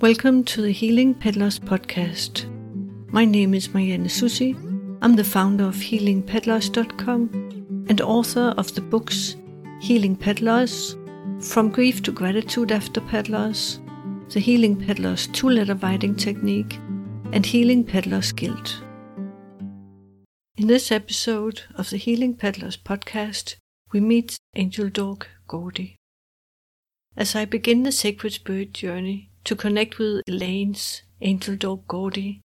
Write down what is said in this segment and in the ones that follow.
Welcome to the Healing Pet Loss podcast. My name is Marianne Soucy. I'm the founder of healingpetloss.com and author of the books Healing Pet Loss, From Grief to Gratitude After Pet Loss, The Healing Pet Loss Two Letter Writing Technique, and Healing Pet Loss Guilt. In this episode of the Healing Pet Loss podcast, we meet angel dog Gordy. As I begin the sacred spirit journey, to connect with Elaine's angel dog Gordy,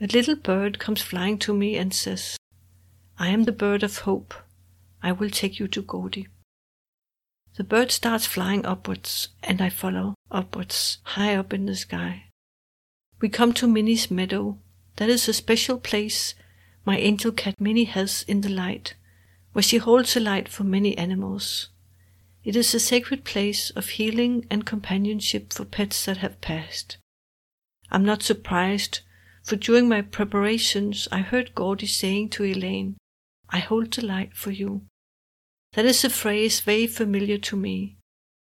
a little bird comes flying to me and says, I am the bird of hope. I will take you to Gordy. The bird starts flying upwards, and I follow upwards, high up in the sky. We come to Minnie's meadow. That is a special place my angel cat Minnie has in the light, where she holds a light for many animals. It is a sacred place of healing and companionship for pets that have passed. I'm not surprised, for during my preparations I heard Gordy saying to Elaine, I hold the light for you. That is a phrase very familiar to me,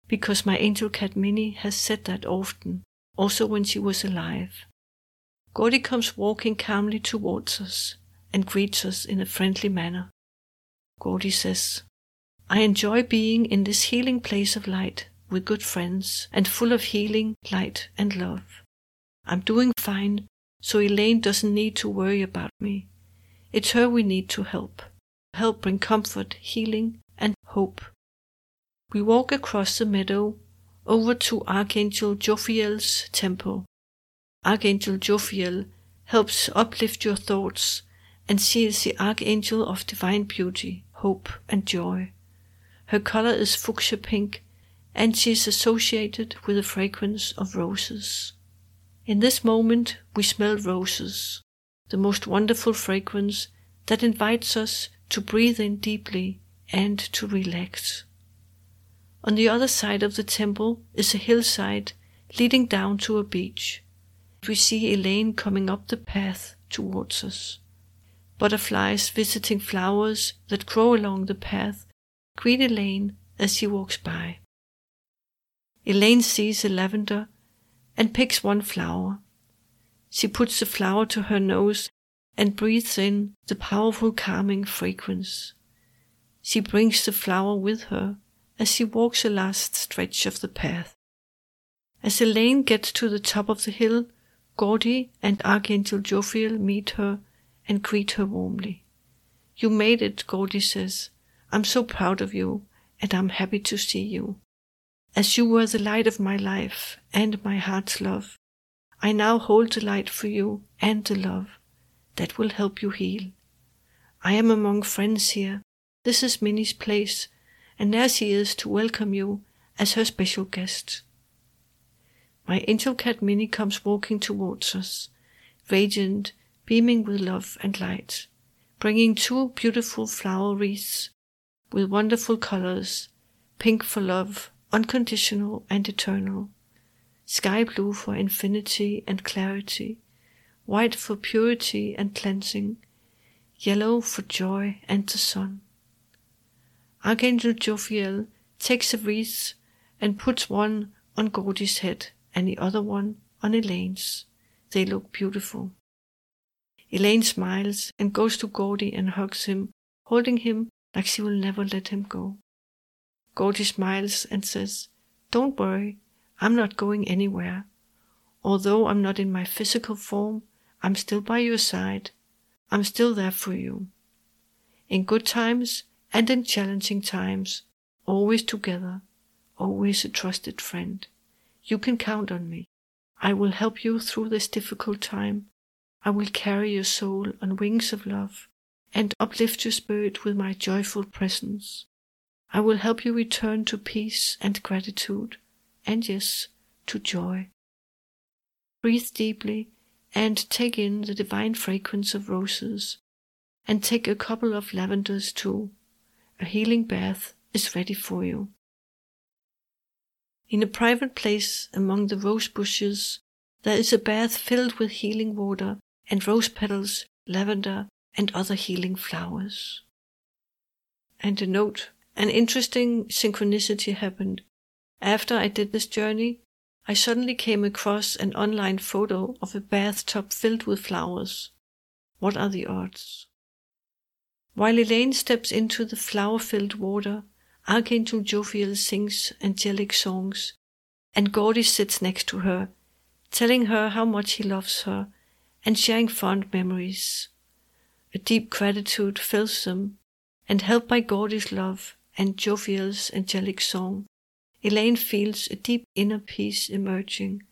because my angel cat Minnie has said that often, also when she was alive. Gordy comes walking calmly towards us and greets us in a friendly manner. Gordy says, I enjoy being in this healing place of light with good friends and full of healing, light, and love. I'm doing fine, so Elaine doesn't need to worry about me. It's her we need to help. Help bring comfort, healing, and hope. We walk across the meadow over to Archangel Jophiel's temple. Archangel Jophiel helps uplift your thoughts, and she is the Archangel of divine beauty, hope, and joy. Her color is fuchsia pink, and she is associated with the fragrance of roses. In this moment, we smell roses, the most wonderful fragrance that invites us to breathe in deeply and to relax. On the other side of the temple is a hillside leading down to a beach. We see Elaine coming up the path towards us. Butterflies visiting flowers that grow along the path greet Elaine as she walks by. Elaine sees a lavender and picks one flower. She puts the flower to her nose and breathes in the powerful calming fragrance. She brings the flower with her as she walks the last stretch of the path. As Elaine gets to the top of the hill, Gordy and Archangel Jophiel meet her and greet her warmly. You made it, Gordy says. I'm so proud of you, and I'm happy to see you. As you were the light of my life and my heart's love, I now hold the light for you and the love that will help you heal. I am among friends here. This is Minnie's place, and there she is to welcome you as her special guest. My angel cat Minnie comes walking towards us, radiant, beaming with love and light, bringing two beautiful flower wreaths with wonderful colors pink for love, unconditional and eternal, sky blue for infinity and clarity, white for purity and cleansing, yellow for joy and the sun. Archangel Jophiel takes a wreath and puts one on Gordy's head and the other one on Elaine's. They look beautiful. Elaine smiles and goes to Gordy and hugs him, holding him like she will never let him go. Gordy smiles and says, Don't worry, I'm not going anywhere. Although I'm not in my physical form, I'm still by your side. I'm still there for you. In good times and in challenging times, always together, always a trusted friend. You can count on me. I will help you through this difficult time. I will carry your soul on wings of love and uplift your spirit with my joyful presence. I will help you return to peace and gratitude, and yes, to joy. Breathe deeply and take in the divine fragrance of roses, and take a couple of lavenders too. A healing bath is ready for you. In a private place among the rose bushes, there is a bath filled with healing water and rose petals, lavender, and other healing flowers. And a note, an interesting synchronicity happened. After I did this journey, I suddenly came across an online photo of a bathtub filled with flowers. What are the odds? While Elaine steps into the flower filled water, Archangel Jophiel sings angelic songs, and Gordy sits next to her, telling her how much he loves her and sharing fond memories. A deep gratitude fills them, and helped by Gordy's love and Jophiel's angelic song, Elaine feels a deep inner peace emerging,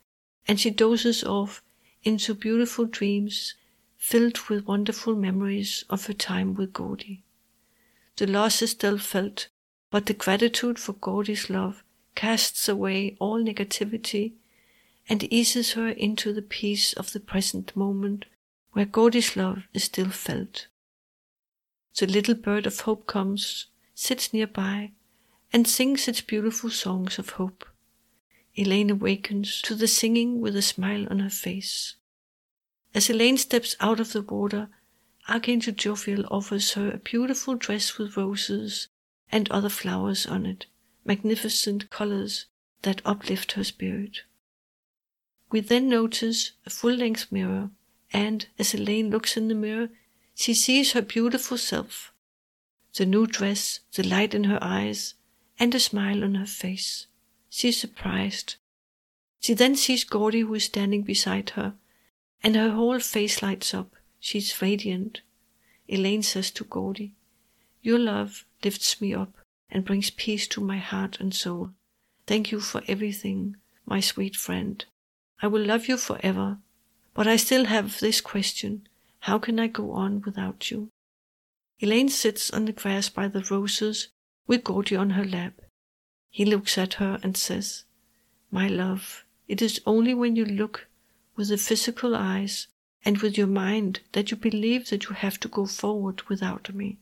and she dozes off into beautiful dreams filled with wonderful memories of her time with Gordy. The loss is still felt, but the gratitude for Gordy's love casts away all negativity and eases her into the peace of the present moment where Gordy's love is still felt. The little bird of hope comes, sits nearby, and sings its beautiful songs of hope. Elaine awakens to the singing with a smile on her face. As Elaine steps out of the water, Archangel Jophiel offers her a beautiful dress with roses and other flowers on it, magnificent colors that uplift her spirit. We then notice a full length mirror, and as Elaine looks in the mirror, she sees her beautiful self. The new dress, the light in her eyes, and a smile on her face. She is surprised. She then sees Gordy who is standing beside her, and her whole face lights up. She is radiant. Elaine says to Gordy, Your love lifts me up and brings peace to my heart and soul. Thank you for everything, my sweet friend. I will love you forever. But I still have this question how can I go on without you? Elaine sits on the grass by the roses with Gordy on her lap. He looks at her and says, My love, it is only when you look with the physical eyes and with your mind that you believe that you have to go forward without me.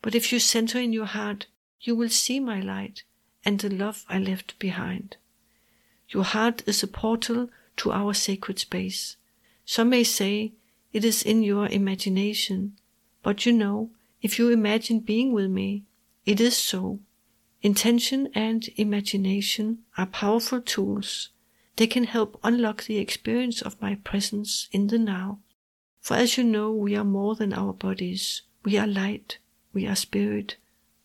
But if you center in your heart, you will see my light and the love I left behind. Your heart is a portal to our sacred space. Some may say it is in your imagination, but you know, if you imagine being with me, it is so. Intention and imagination are powerful tools. They can help unlock the experience of my presence in the now. For as you know, we are more than our bodies. We are light. We are spirit.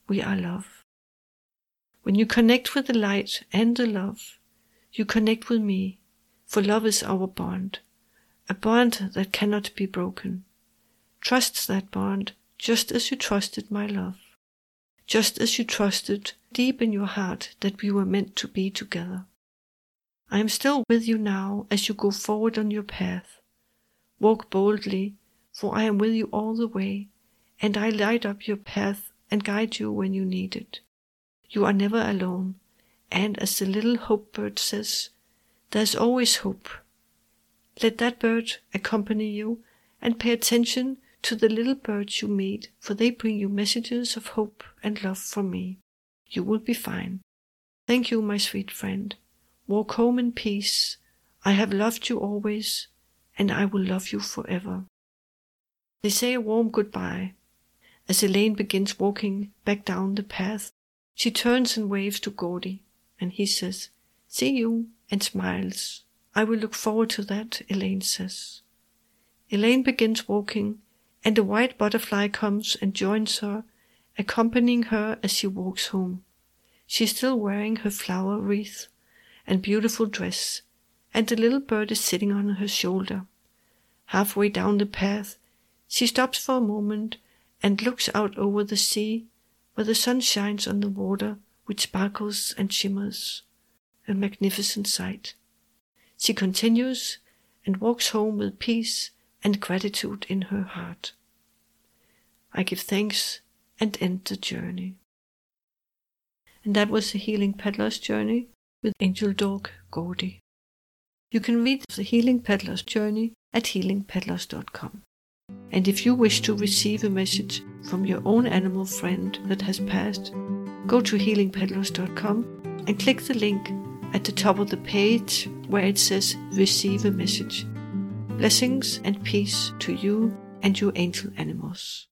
We are love. When you connect with the light and the love, you connect with me for love is our bond, a bond that cannot be broken. Trust that bond just as you trusted my love, just as you trusted deep in your heart that we were meant to be together. I am still with you now as you go forward on your path. Walk boldly, for I am with you all the way, and I light up your path and guide you when you need it. You are never alone, and as the little hope bird says, there's always hope. Let that bird accompany you and pay attention to the little birds you meet, for they bring you messages of hope and love from me. You will be fine. Thank you, my sweet friend. Walk home in peace. I have loved you always, and I will love you forever. They say a warm goodbye. As Elaine begins walking back down the path, she turns and waves to Gordy, and he says, See you and smiles. I will look forward to that, Elaine says. Elaine begins walking, and a white butterfly comes and joins her, accompanying her as she walks home. She is still wearing her flower wreath and beautiful dress, and the little bird is sitting on her shoulder. Halfway down the path, she stops for a moment and looks out over the sea, where the sun shines on the water, which sparkles and shimmers a magnificent sight. She continues and walks home with peace and gratitude in her heart. I give thanks and end the journey. And that was the Healing Pet Loss Journey with Angel Dog Gordy. You can read the Healing Pet Loss Journey at healingpetloss.com. And if you wish to receive a message from your own animal friend that has passed, go to healingpetloss.com and click the link at the top of the page where it says Receive a Message. Blessings and peace to you and your angel animals.